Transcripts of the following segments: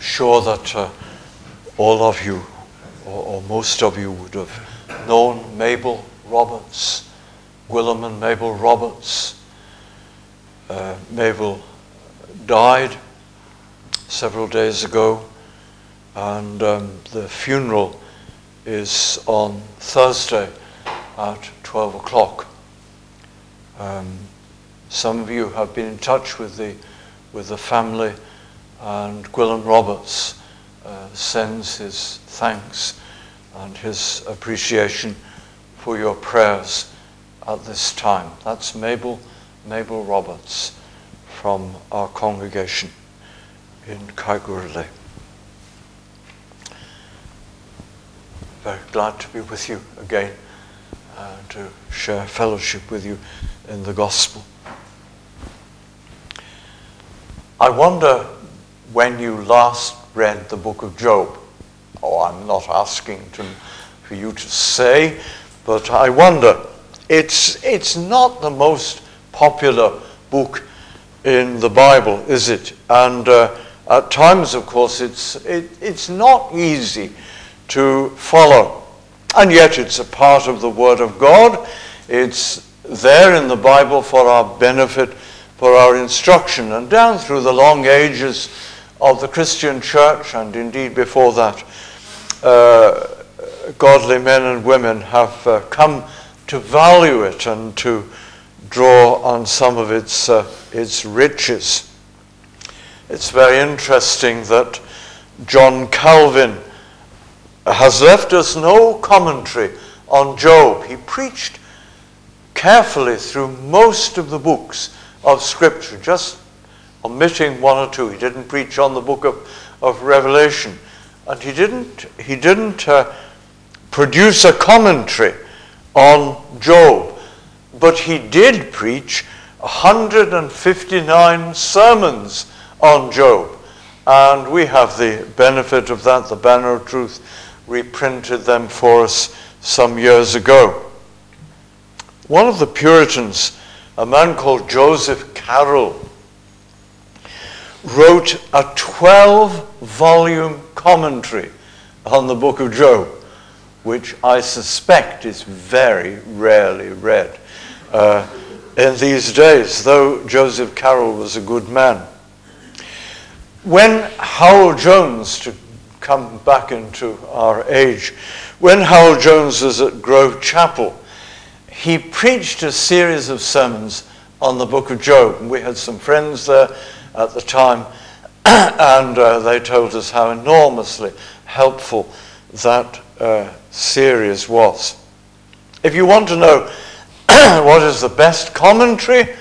sure that uh, all of you, or, or, most of you, would have known Mabel Roberts, Gwilym and Mabel Roberts. Uh, Mabel died several days ago, and um, the funeral is on Thursday at 12 o'clock. Um, some of you have been in touch with the, with the family, and Gwilym Roberts uh, sends his thanks and his appreciation for your prayers at this time. That's Mabel, Mabel Roberts from our congregation in Kalgoorlie. Very glad to be with you again uh, to share fellowship with you in the gospel. I wonder when you last read the book of Job. Oh, I'm not asking to, for you to say, but I wonder. It's, it's not the most popular book in the Bible, is it? And uh, at times, of course, it's, it, it's not easy to follow. And yet, it's a part of the Word of God. It's there in the Bible for our benefit for our instruction. And down through the long ages of the Christian church, and indeed before that, uh, godly men and women have uh, come to value it and to draw on some of its, uh, its riches. It's very interesting that John Calvin has left us no commentary on Job. He preached carefully through most of the books of Scripture, just omitting one or two. He didn't preach on the book of, of Revelation. And he didn't, he didn't uh, produce a commentary on Job, but he did preach 159 sermons on Job. And we have the benefit of that. The Banner of Truth reprinted them for us some years ago. One of the Puritans a man called Joseph Caryl wrote a 12 volume commentary on the book of Job, which I suspect is very rarely read uh, in these days, though Joseph Caryl was a good man. When Hywel Jones, to come back into our age, when Hywel Jones was at Grove Chapel, he preached a series of sermons on the book of Job. We had some friends there at the time, and uh, they told us how enormously helpful that uh, series was. If you want to know what is the best commentary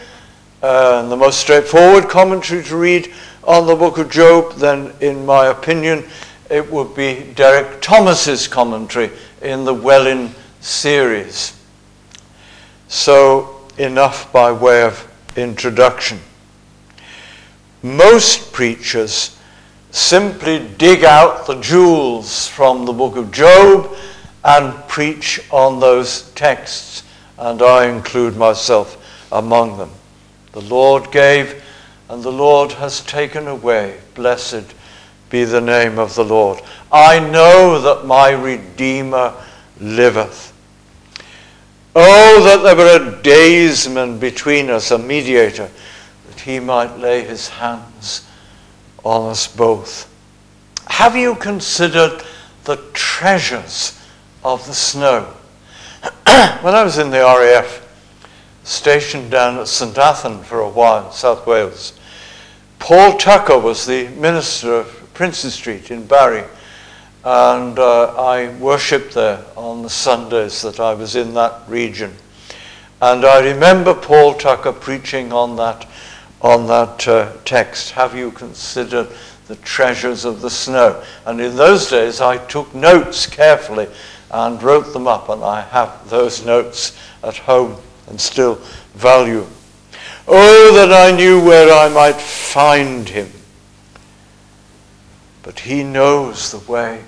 uh, and the most straightforward commentary to read on the book of Job, then, in my opinion, it would be Derek Thomas's commentary in the Welwyn series. So, enough by way of introduction. Most preachers simply dig out the jewels from the book of Job and preach on those texts, and I include myself among them. The Lord gave, and the Lord has taken away. Blessed be the name of the Lord. I know that my Redeemer liveth. Oh, that there were a daysman between us, a mediator, he might lay his hands on us both. Have you considered the treasures of the snow? when I was in the RAF, stationed down at St. Athan for a while in South Wales, Paul Tucker was the minister of Princes Street in Barry and uh, I worshipped there on the Sundays that I was in that region. And I remember Paul Tucker preaching on that, on that uh, text. Have you considered the treasures of the snow? And in those days, I took notes carefully and wrote them up, and I have those notes at home and still value. Oh, that I knew where I might find him but he knows the way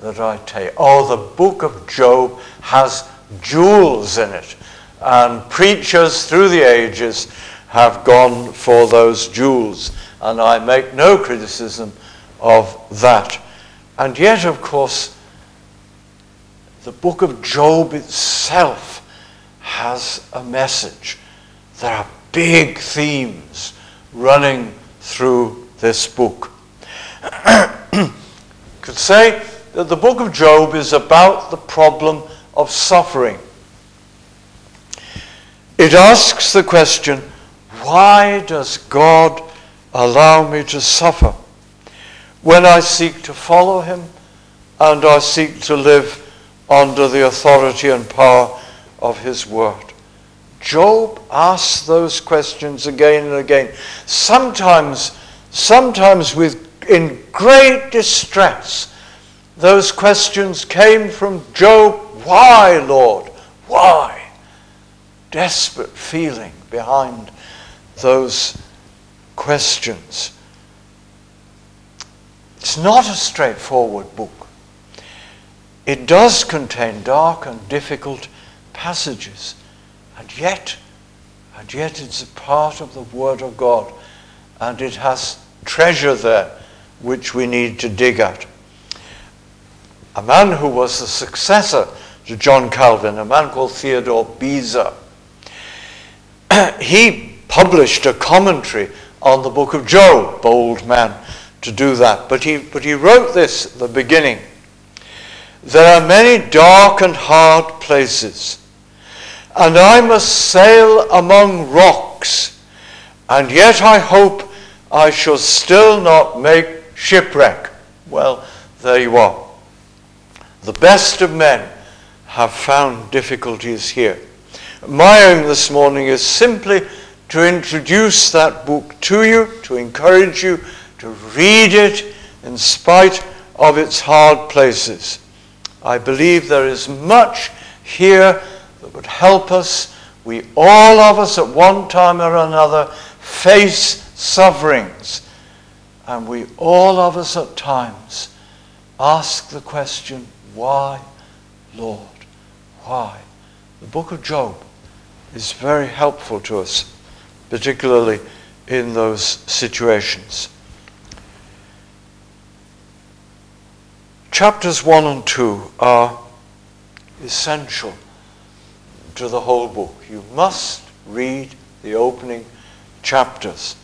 that I take. Oh, the book of Job has jewels in it. And preachers through the ages have gone for those jewels. And I make no criticism of that. And yet, of course, the book of Job itself has a message. There are big themes running through this book. could say that the book of Job is about the problem of suffering. It asks the question, why does God allow me to suffer when I seek to follow him and I seek to live under the authority and power of his word? Job asks those questions again and again, sometimes, sometimes with in great distress. Those questions came from Job, why, Lord? Why? Desperate feeling behind those questions. It's not a straightforward book. It does contain dark and difficult passages, and yet, and yet it's a part of the Word of God, and it has treasure there which we need to dig at. A man who was the successor to John Calvin, a man called Theodore Beza, he published a commentary on the book of Job, bold man to do that. But he, but he wrote this at the beginning. There are many dark and hard places, and I must sail among rocks, and yet I hope I shall still not make shipwreck. Well, there you are. The best of men have found difficulties here. My aim this morning is simply to introduce that book to you, to encourage you to read it in spite of its hard places. I believe there is much here that would help us. We all of us at one time or another face sufferings and we all of us at times ask the question, why, Lord? Why? The book of Job is very helpful to us, particularly in those situations. Chapters 1 and 2 are essential to the whole book. You must read the opening chapters.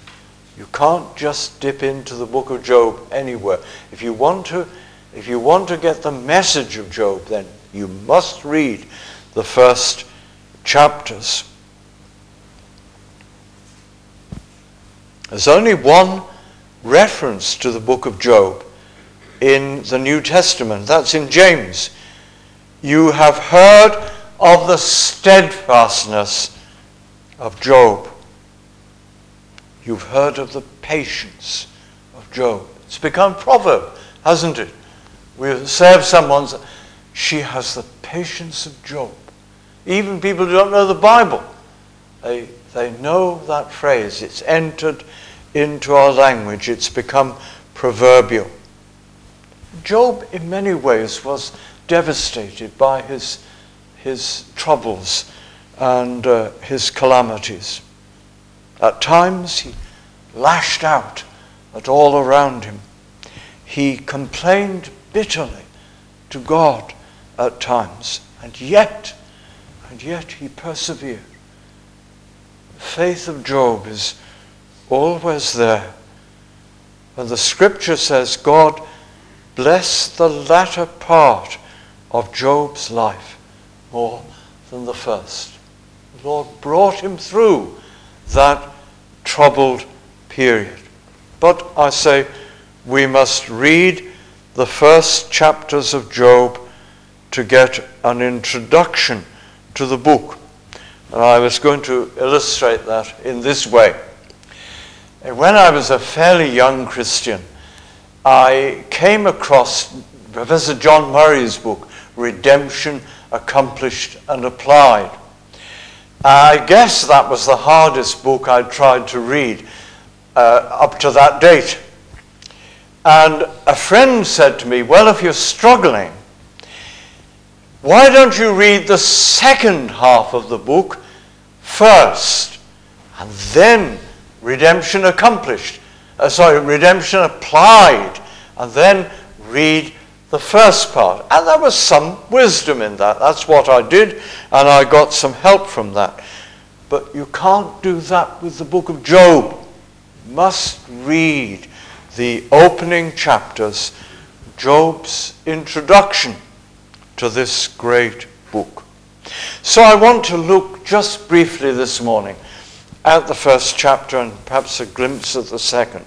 You can't just dip into the book of Job anywhere. If you want to, if you want to get the message of Job, then you must read the first chapters. There's only one reference to the book of Job in the New Testament. That's in James. You have heard of the steadfastness of Job. You've heard of the patience of Job. It's become proverb, hasn't it? We say of someone, she has the patience of Job. Even people who don't know the Bible, they, they know that phrase. It's entered into our language. It's become proverbial. Job, in many ways, was devastated by his, his troubles and uh, his calamities. At times he lashed out at all around him. He complained bitterly to God at times, and yet, and yet he persevered. The faith of Job is always there. And the scripture says, God bless the latter part of Job's life more than the first. The Lord brought him through that troubled period. But I say we must read the first chapters of Job to get an introduction to the book. And I was going to illustrate that in this way. When I was a fairly young Christian, I came across Professor John Murray's book, Redemption Accomplished and Applied. I guess that was the hardest book I'd tried to read uh, up to that date. And a friend said to me, Well, if you're struggling, why don't you read the second half of the book first and then redemption accomplished? Uh, sorry, redemption applied and then read the first part. And there was some wisdom in that. That's what I did, and I got some help from that. But you can't do that with the book of Job. You must read the opening chapters, Job's introduction to this great book. So I want to look just briefly this morning at the first chapter and perhaps a glimpse of the second.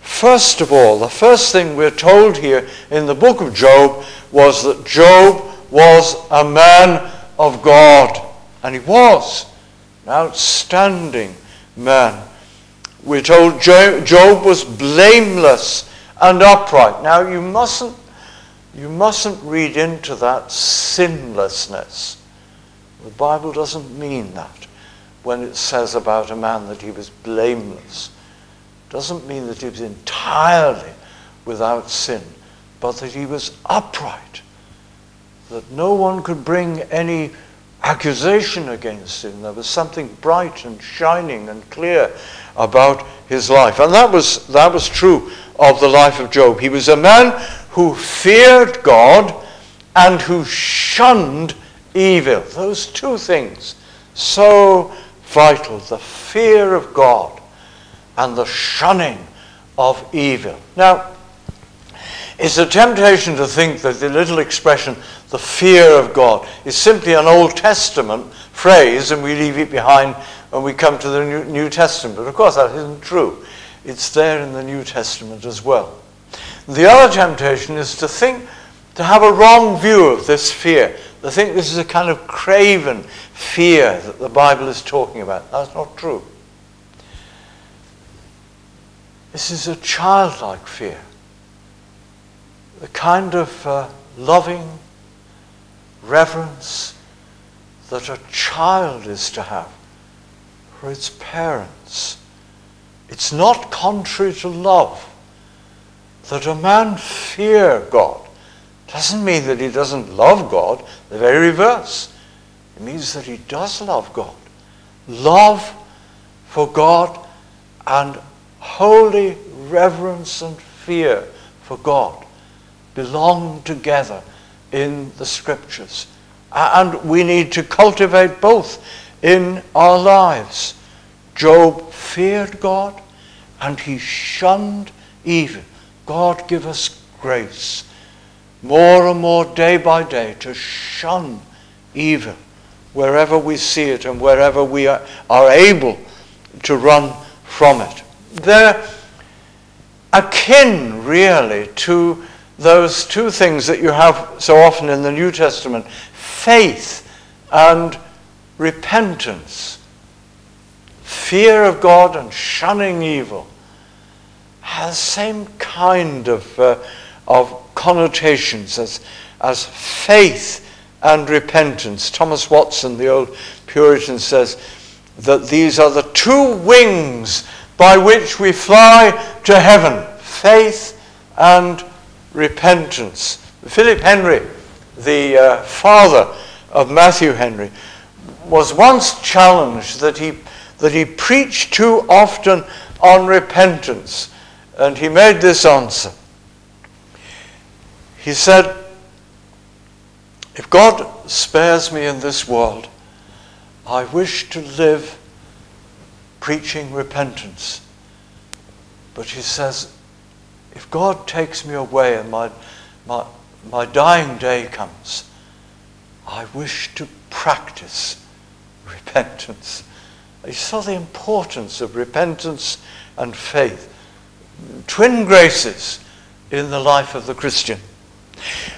First of all, the first thing we're told here in the book of Job was that Job was a man of God. And he was an outstanding man. We're told Job was blameless and upright. Now you mustn't you mustn't read into that sinlessness. The Bible doesn't mean that when it says about a man that he was blameless doesn't mean that he was entirely without sin, but that he was upright, that no one could bring any accusation against him. There was something bright and shining and clear about his life. And that was, that was true of the life of Job. He was a man who feared God and who shunned evil. Those two things, so vital the fear of God and the shunning of evil. Now, it's a temptation to think that the little expression, the fear of God, is simply an Old Testament phrase and we leave it behind when we come to the New, Testament. But of course, that isn't true. It's there in the New Testament as well. The other temptation is to think, to have a wrong view of this fear, to think this is a kind of craven fear that the Bible is talking about. That's not true. This is a childlike fear, the kind of uh, loving reverence that a child is to have for its parents. It's not contrary to love that a man fear God. Doesn't mean that he doesn't love God, the very reverse. It means that he does love God. Love for God and holy reverence and fear for God belong together in the scriptures. And we need to cultivate both in our lives. Job feared God and he shunned evil. God give us grace more and more day by day to shun evil wherever we see it and wherever we are, are able to run from it they're akin, really, to those two things that you have so often in the New Testament faith and repentance. Fear of God and shunning evil has the same kind of, uh, of connotations as, as faith and repentance. Thomas Watson, the old Puritan, says that these are the two wings by which we fly to heaven faith and repentance. Philip Henry, the uh, father of Matthew Henry, was once challenged that he, that he preached too often on repentance. And he made this answer. He said, If God spares me in this world, I wish to live preaching repentance. But he says, if God takes me away and my, my, my dying day comes, I wish to practice repentance. He saw the importance of repentance and faith, twin graces in the life of the Christian.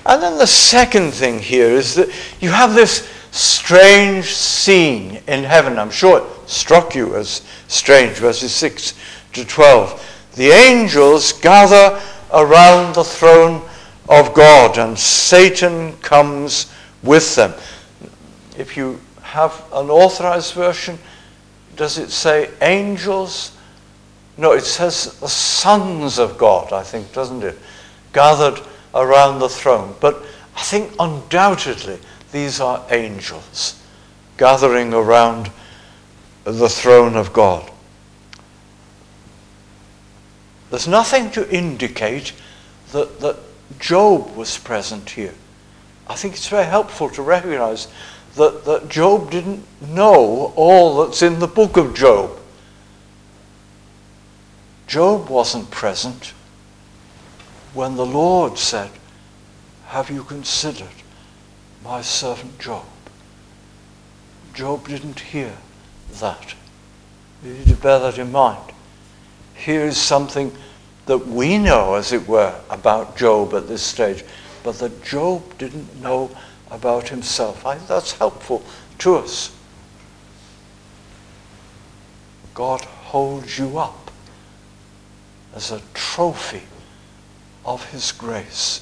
And then the second thing here is that you have this strange scene in heaven. I'm sure it struck you as strange, verses 6 to 12. The angels gather around the throne of God, and Satan comes with them. If you have an authorized version, does it say angels? No, it says the sons of God, I think, doesn't it? Gathered around the throne. But I think undoubtedly these are angels gathering around the throne of God. There's nothing to indicate that, that Job was present here. I think it's very helpful to recognize that, that Job didn't know all that's in the book of Job. Job wasn't present when the Lord said, Have you considered my servant Job? Job didn't hear that. You need to bear that in mind. Here is something that we know, as it were, about Job at this stage, but that Job didn't know about himself. I that's helpful to us. God holds you up as a trophy of his grace,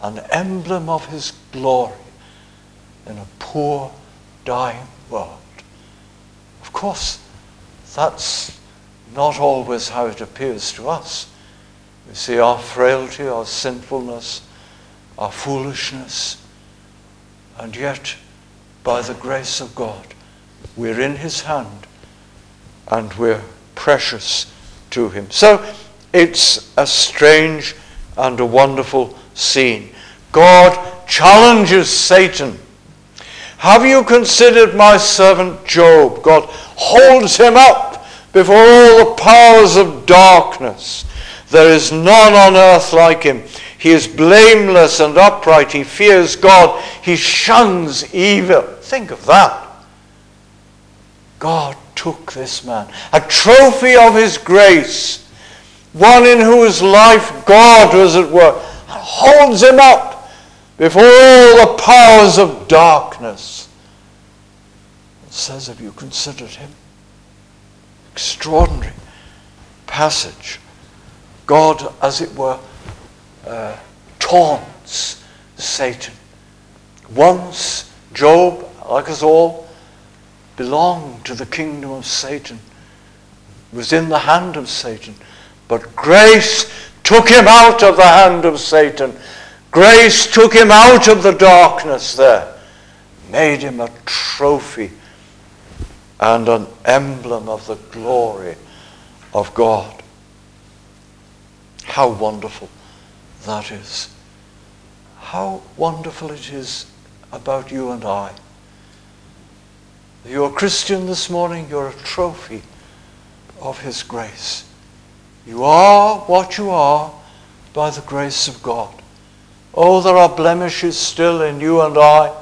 an emblem of his glory in a poor, dying world. Of course, that's not always how it appears to us. We see our frailty, our sinfulness, our foolishness, and yet, by the grace of God, we're in his hand and we're precious to him. So it's a strange and a wonderful scene. God challenges Satan. Have you considered my servant Job? God holds him up before all the powers of darkness. There is none on earth like him. He is blameless and upright. He fears God. He shuns evil. Think of that. God took this man, a trophy of his grace, one in whose life God, as it were, holds him up before all the powers of darkness. and says, Have you considered him? Extraordinary passage. God, as it were, uh, taunts Satan. Once Job, like us all, belonged to the kingdom of Satan, was in the hand of Satan. But grace took him out of the hand of Satan. Grace took him out of the darkness there, made him a trophy and an emblem of the glory of God. How wonderful that is. How wonderful it is about you and I. You're a Christian this morning, you're a trophy of His grace. You are what you are by the grace of God. Oh, there are blemishes still in you and I.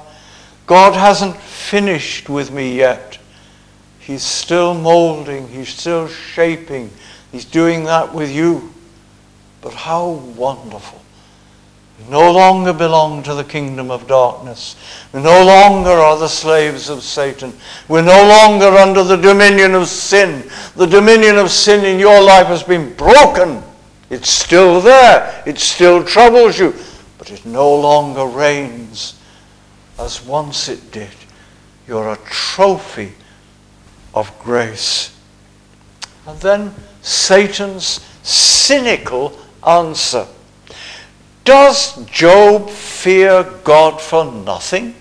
God hasn't finished with me yet. He's still molding, He's still shaping. He's doing that with you. But how wonderful. No longer belong to the kingdom of darkness. We no longer are the slaves of Satan. We're no longer under the dominion of sin. The dominion of sin in your life has been broken. It's still there. It still troubles you. But it no longer reigns as once it did. You're a trophy of grace. And then Satan's cynical answer. Does Job fear God for nothing?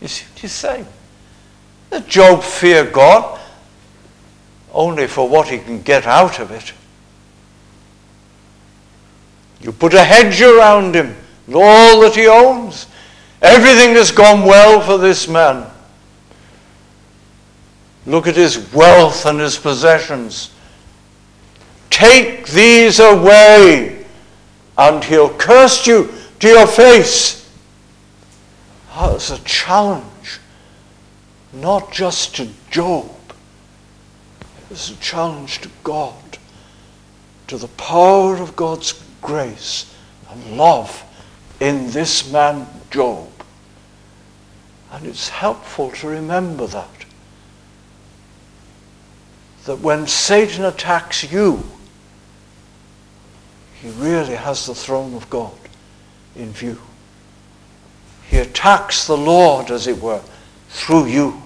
You see what he's saying? Does Job fear God only for what he can get out of it? You put a hedge around him all that he owns. Everything has gone well for this man. Look at his wealth and his possessions. Take these away, and he'll curse you to your face. Ah, That's a challenge, not just to Job, it's a challenge to God, to the power of God's grace and love in this man, Job. And it's helpful to remember that. That when Satan attacks you, he really has the throne of God in view. He attacks the Lord, as it were, through you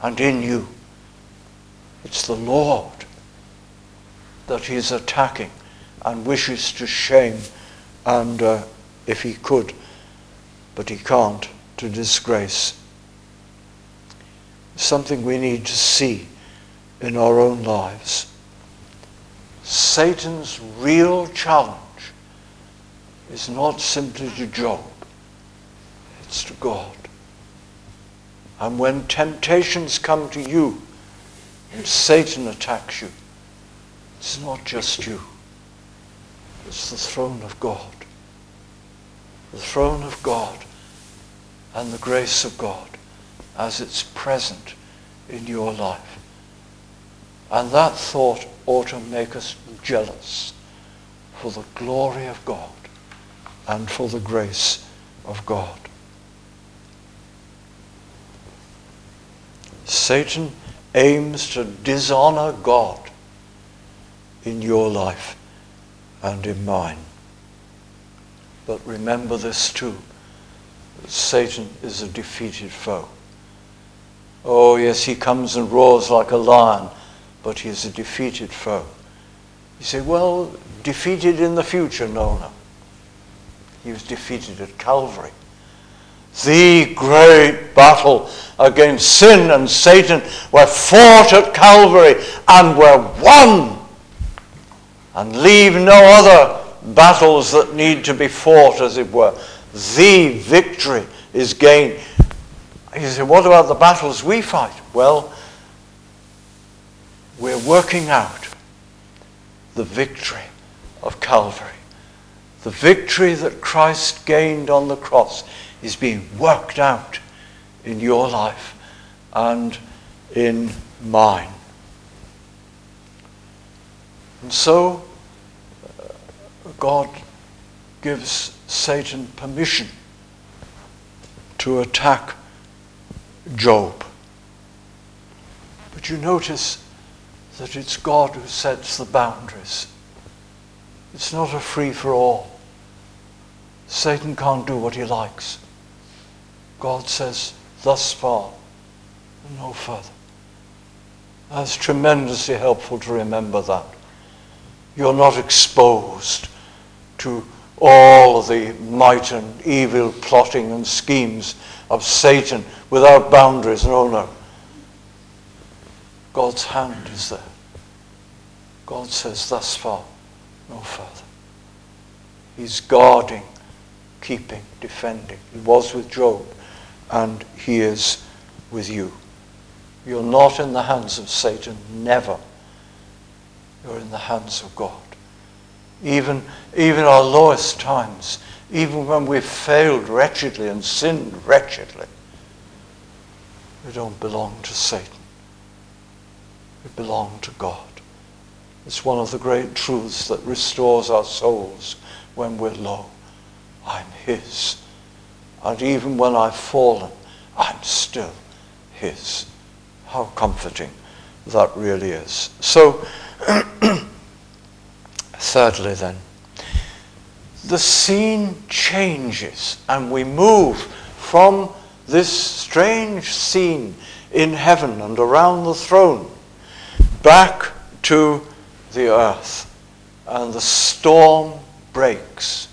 and in you. It's the Lord that he's attacking and wishes to shame and, uh, if he could, but he can't, to disgrace. Something we need to see in our own lives. Satan's real challenge is not simply to Job, it's to God. And when temptations come to you and Satan attacks you, it's not just you. It's the throne of God. The throne of God and the grace of God as it's present in your life. And that thought ought to make us jealous for the glory of God and for the grace of God. Satan aims to dishonor God in your life and in mine. But remember this too. Satan is a defeated foe. Oh, yes, he comes and roars like a lion, but he is a defeated foe. You say, well, defeated in the future? No, no. He was defeated at Calvary. The great battle against sin and Satan were fought at Calvary and were won. And leave no other battles that need to be fought, as it were. The victory is gained. You say, what about the battles we fight? Well, we're working out the victory of Calvary. The victory that Christ gained on the cross is being worked out in your life and in mine. And so, God gives Satan permission to attack Job. But you notice that it's God who sets the boundaries. It's not a free for all. Satan can't do what he likes. God says, thus far, no further. That's tremendously helpful to remember that. You're not exposed to all the might and evil plotting and schemes of Satan without boundaries. No, no. God's hand is there. God says, thus far, no further. He's guarding, keeping, defending. He was with Job, and he is with you. You're not in the hands of Satan, never. You're in the hands of God. Even, even our lowest times, even when we've failed wretchedly and sinned wretchedly, we don't belong to Satan. We belong to God. It's one of the great truths that restores our souls when we're low. I'm His. And even when I've fallen, I'm still His. How comforting that really is. So, thirdly, then, the scene changes and we move from this strange scene in heaven and around the throne back to the earth. And the storm breaks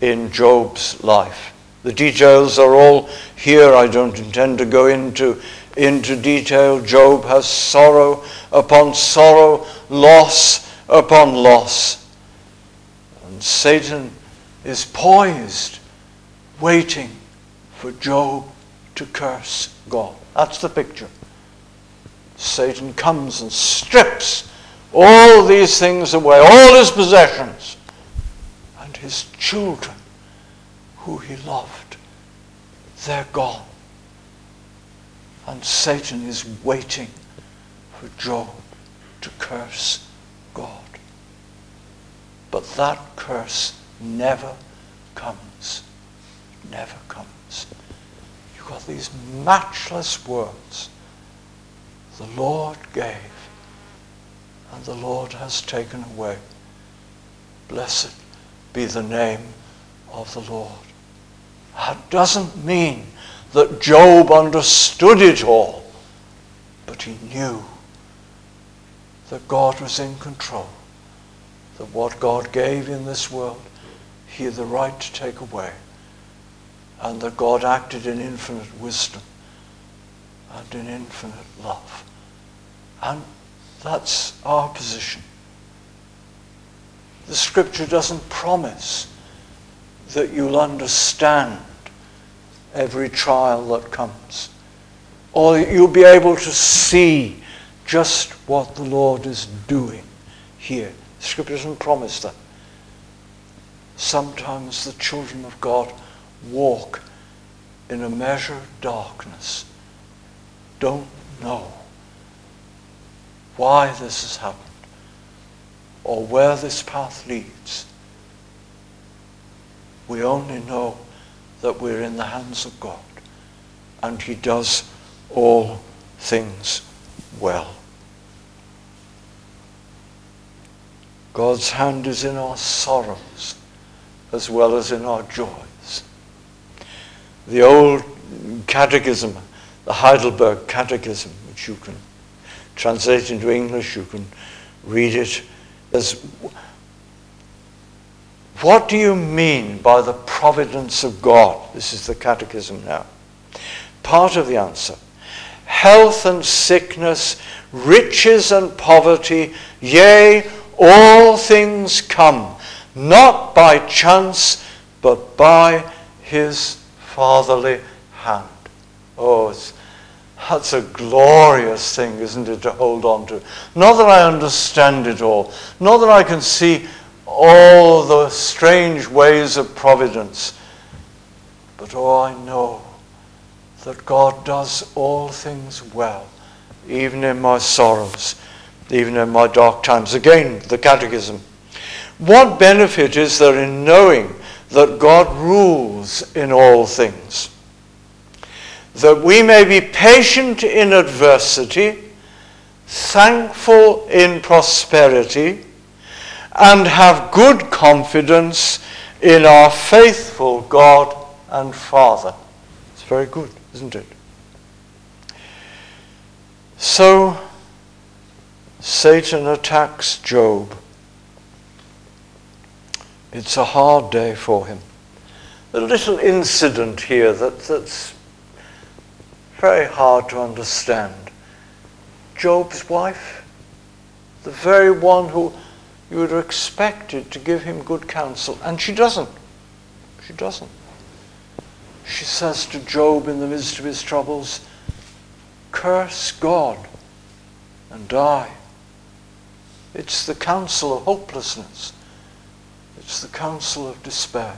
in Job's life. The details are all here. I don't intend to go into, into detail. Job has sorrow upon sorrow, loss upon loss. And Satan is poised, waiting for Job to curse God. That's the picture. Satan comes and strips all these things away, all his possessions, and his children who he loved. They're gone. And Satan is waiting for Job to curse God. But that curse never comes. Never comes. You've got these matchless words. The Lord gave, and the Lord has taken away. Blessed be the name of the Lord. That doesn't mean that Job understood it all, but he knew that God was in control, that what God gave in this world, he had the right to take away, and that God acted in infinite wisdom and in infinite love. And that's our position. The scripture doesn't promise that you'll understand every trial that comes. Or you'll be able to see just what the Lord is doing here. Scripture doesn't promise that. Sometimes the children of God walk in a measure of darkness, don't know why this has happened or where this path leads. We only know that we're in the hands of God and he does all things well. God's hand is in our sorrows as well as in our joys. The old catechism, the Heidelberg Catechism, which you can translate into English, you can read it. There's, what do you mean by the providence of God? This is the catechism now. Part of the answer health and sickness, riches and poverty, yea, all things come, not by chance, but by his fatherly hand. Oh, that's a glorious thing, isn't it, to hold on to? Not that I understand it all, not that I can see all the strange ways of providence, but oh, I know that God does all things well, even in my sorrows, even in my dark times. Again, the Catechism. What benefit is there in knowing that God rules in all things? That we may be patient in adversity, thankful in prosperity, and have good confidence in our faithful God and Father. It's very good isn't it? So Satan attacks Job. It's a hard day for him. A little incident here that, that's very hard to understand. Job's wife, the very one who you would have expected to give him good counsel, and she doesn't. She doesn't she says to Job in the midst of his troubles, Curse God and die. It's the counsel of hopelessness. It's the counsel of despair.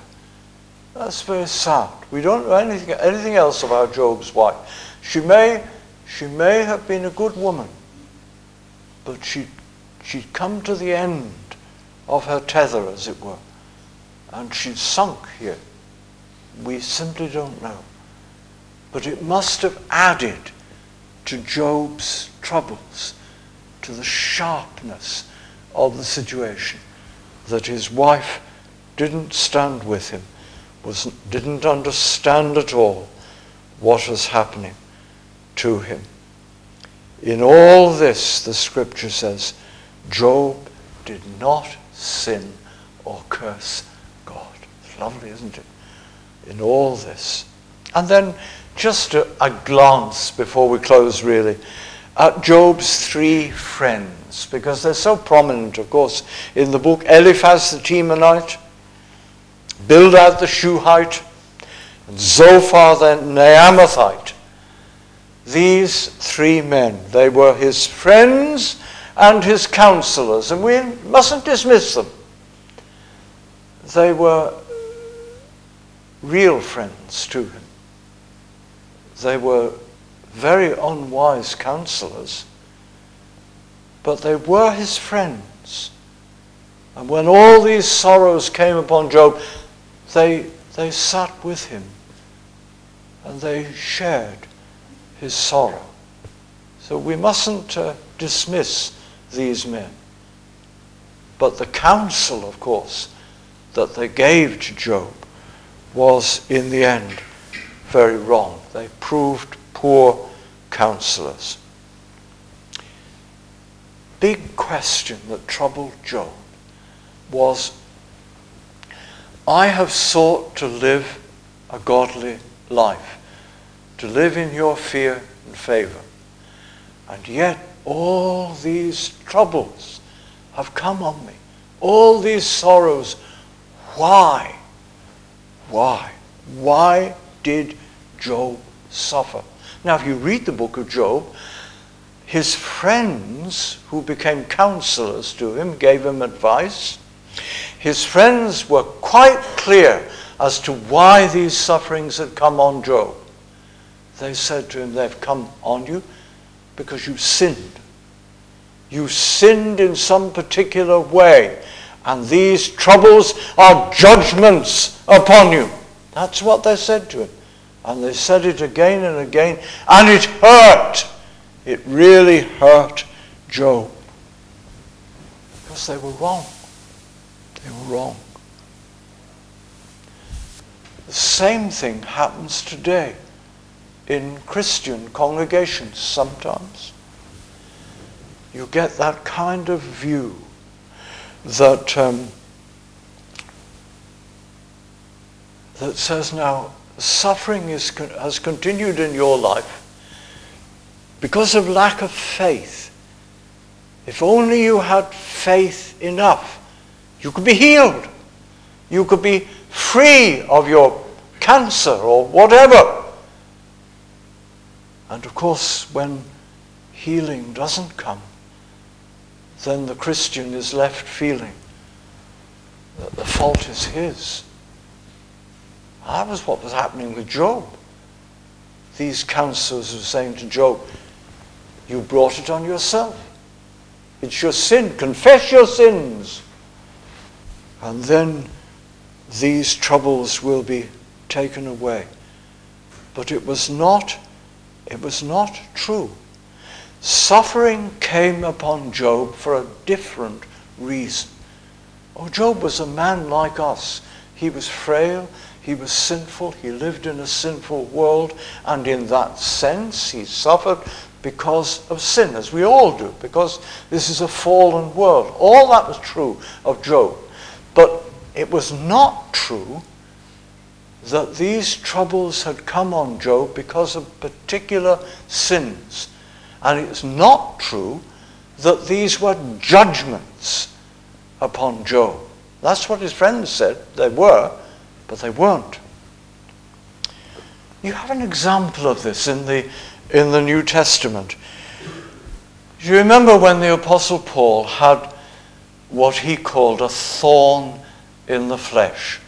That's very sad. We don't know anything, anything else about Job's wife. She may, she may have been a good woman, but she, she'd come to the end of her tether, as it were, and she'd sunk here. We simply don't know. But it must have added to Job's troubles, to the sharpness of the situation, that his wife didn't stand with him, was, didn't understand at all what was happening to him. In all this, the scripture says, Job did not sin or curse God. It's lovely, isn't it? in all this. And then just a, a glance before we close, really, at Job's three friends, because they're so prominent, of course, in the book Eliphaz the Temanite, Bildad the Shuhite, and Zophar the Naamathite. These three men, they were his friends and his counselors, and we mustn't dismiss them. They were real friends to him. They were very unwise counselors, but they were his friends. And when all these sorrows came upon Job, they, they sat with him and they shared his sorrow. So we mustn't uh, dismiss these men. But the counsel, of course, that they gave to Job was in the end very wrong. They proved poor counselors. Big question that troubled Job was I have sought to live a godly life, to live in your fear and favor. And yet all these troubles have come on me, all these sorrows. Why? Why? Why did Job suffer? Now, if you read the book of Job, his friends who became counselors to him gave him advice. His friends were quite clear as to why these sufferings had come on Job. They said to him, They've come on you because you sinned. You sinned in some particular way, and these troubles are judgments upon you. That's what they said to him. And they said it again and again, and it hurt. It really hurt Job. Because they were wrong. They were wrong. The same thing happens today in Christian congregations sometimes. You get that kind of view that, um, that says now suffering is, has continued in your life because of lack of faith. If only you had faith enough, you could be healed. You could be free of your cancer or whatever. And of course, when healing doesn't come, then the Christian is left feeling that the fault is his. That was what was happening with Job. These counselors were saying to Job, you brought it on yourself. It's your sin. Confess your sins. And then these troubles will be taken away. But it was not, it was not true. Suffering came upon Job for a different reason. Oh, Job was a man like us. He was frail, he was sinful, he lived in a sinful world, and in that sense he suffered because of sin, as we all do, because this is a fallen world. All that was true of Job. But it was not true that these troubles had come on Job because of particular sins. And it's not true that these were judgments upon Job. That's what his friends said they were, but they weren't. You have an example of this in the in the New Testament. Do you remember when the Apostle Paul had what he called a thorn in the flesh?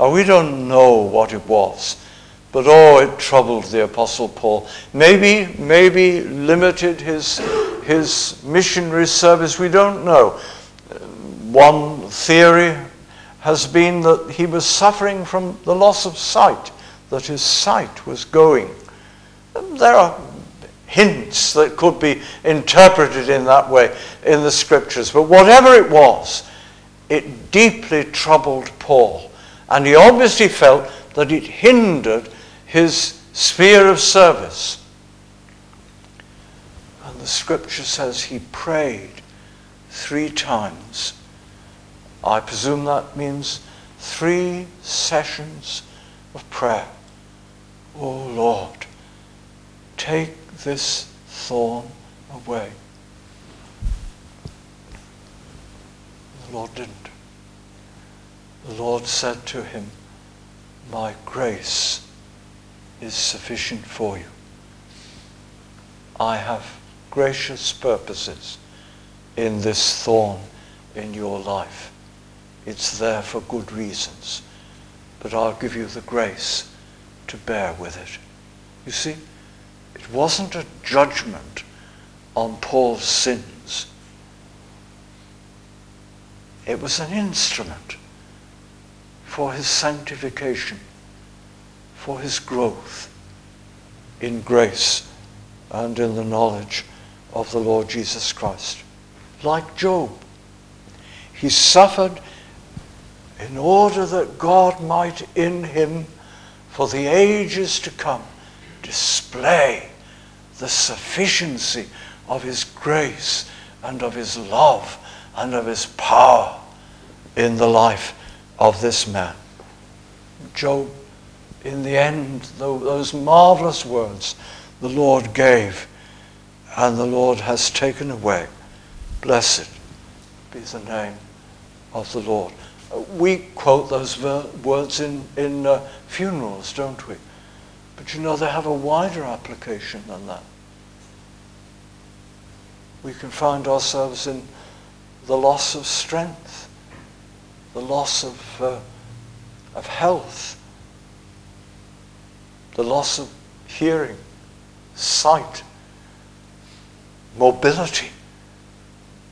Oh, we don't know what it was, but oh, it troubled the Apostle Paul. Maybe, maybe limited his, his missionary service, we don't know. One theory has been that he was suffering from the loss of sight, that his sight was going. There are hints that could be interpreted in that way in the scriptures. But whatever it was, it deeply troubled Paul. And he obviously felt that it hindered his sphere of service. And the scripture says he prayed three times. I presume that means three sessions of prayer. Oh Lord, take this thorn away. The Lord didn't. The Lord said to him, My grace is sufficient for you. I have gracious purposes in this thorn in your life. It's there for good reasons. But I'll give you the grace to bear with it. You see? It wasn't a judgment on Paul's sins. It was an instrument for his sanctification, for his growth in grace and in the knowledge of the Lord Jesus Christ. Like Job, he suffered in order that God might in him for the ages to come display the sufficiency of his grace and of his love and of his power in the life of this man. Job, in the end, those marvelous words the Lord gave and the Lord has taken away. Blessed be the name of the Lord. We quote those ver- words in, in uh, funerals, don't we? But you know, they have a wider application than that. We can find ourselves in the loss of strength, the loss of, uh, of health, the loss of hearing, sight, mobility.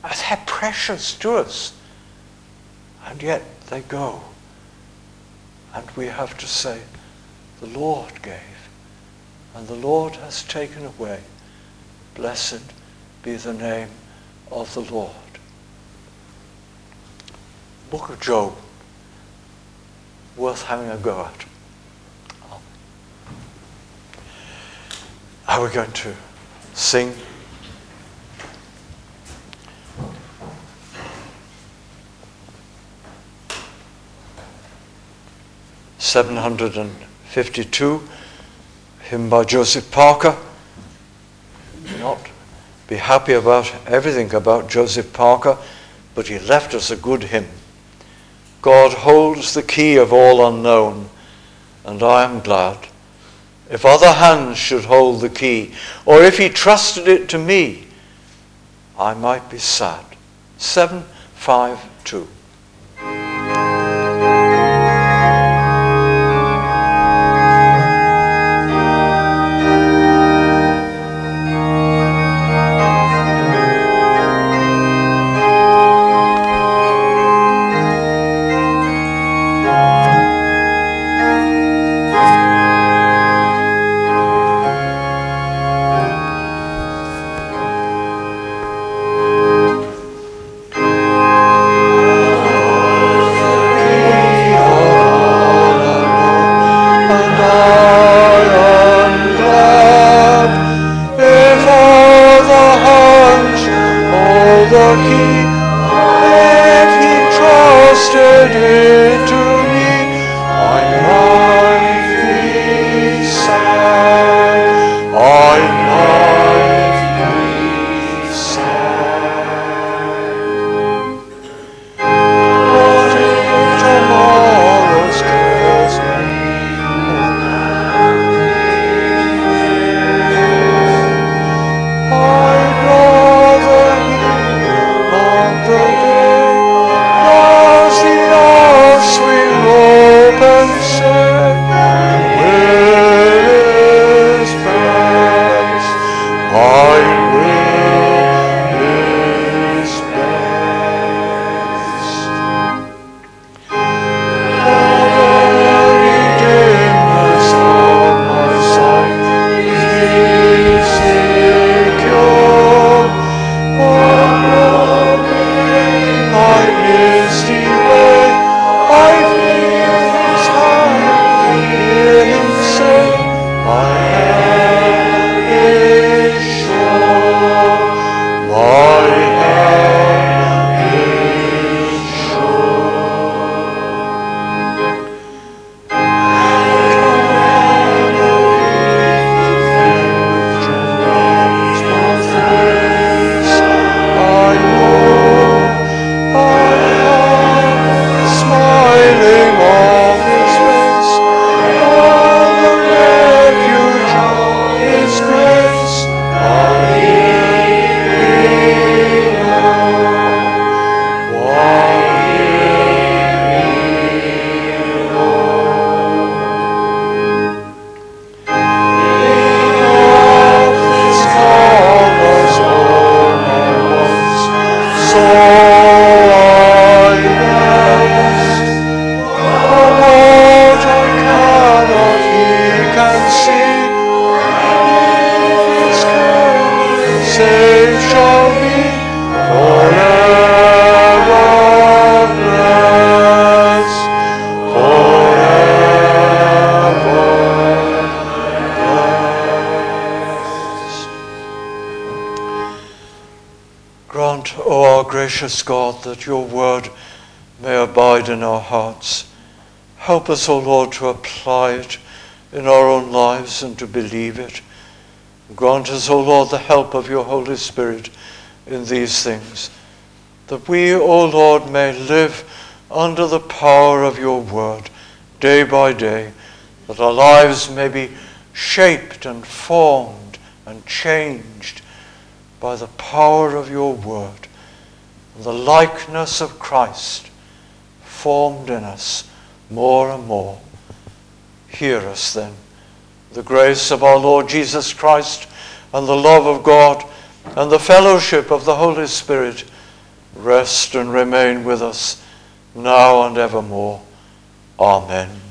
They're precious to us. And yet they go. And we have to say, the Lord gave, and the Lord has taken away. Blessed be the name of the Lord. Book of Job, worth having a go at. Are we going to sing? Seven hundred and fifty-two, hymn by Joseph Parker. Not be happy about everything about Joseph Parker, but he left us a good hymn. God holds the key of all unknown, and I am glad if other hands should hold the key, or if he trusted it to me, I might be sad. 752. Gracious God, that your word may abide in our hearts. Help us, O Lord, to apply it in our own lives and to believe it. Grant us, O Lord, the help of your Holy Spirit in these things, that we, O Lord, may live under the power of your word day by day, that our lives may be shaped and formed and changed by the power of your word, the likeness of Christ formed in us more and more. Hear us then. The grace of our Lord Jesus Christ and the love of God and the fellowship of the Holy Spirit rest and remain with us now and evermore. Amen.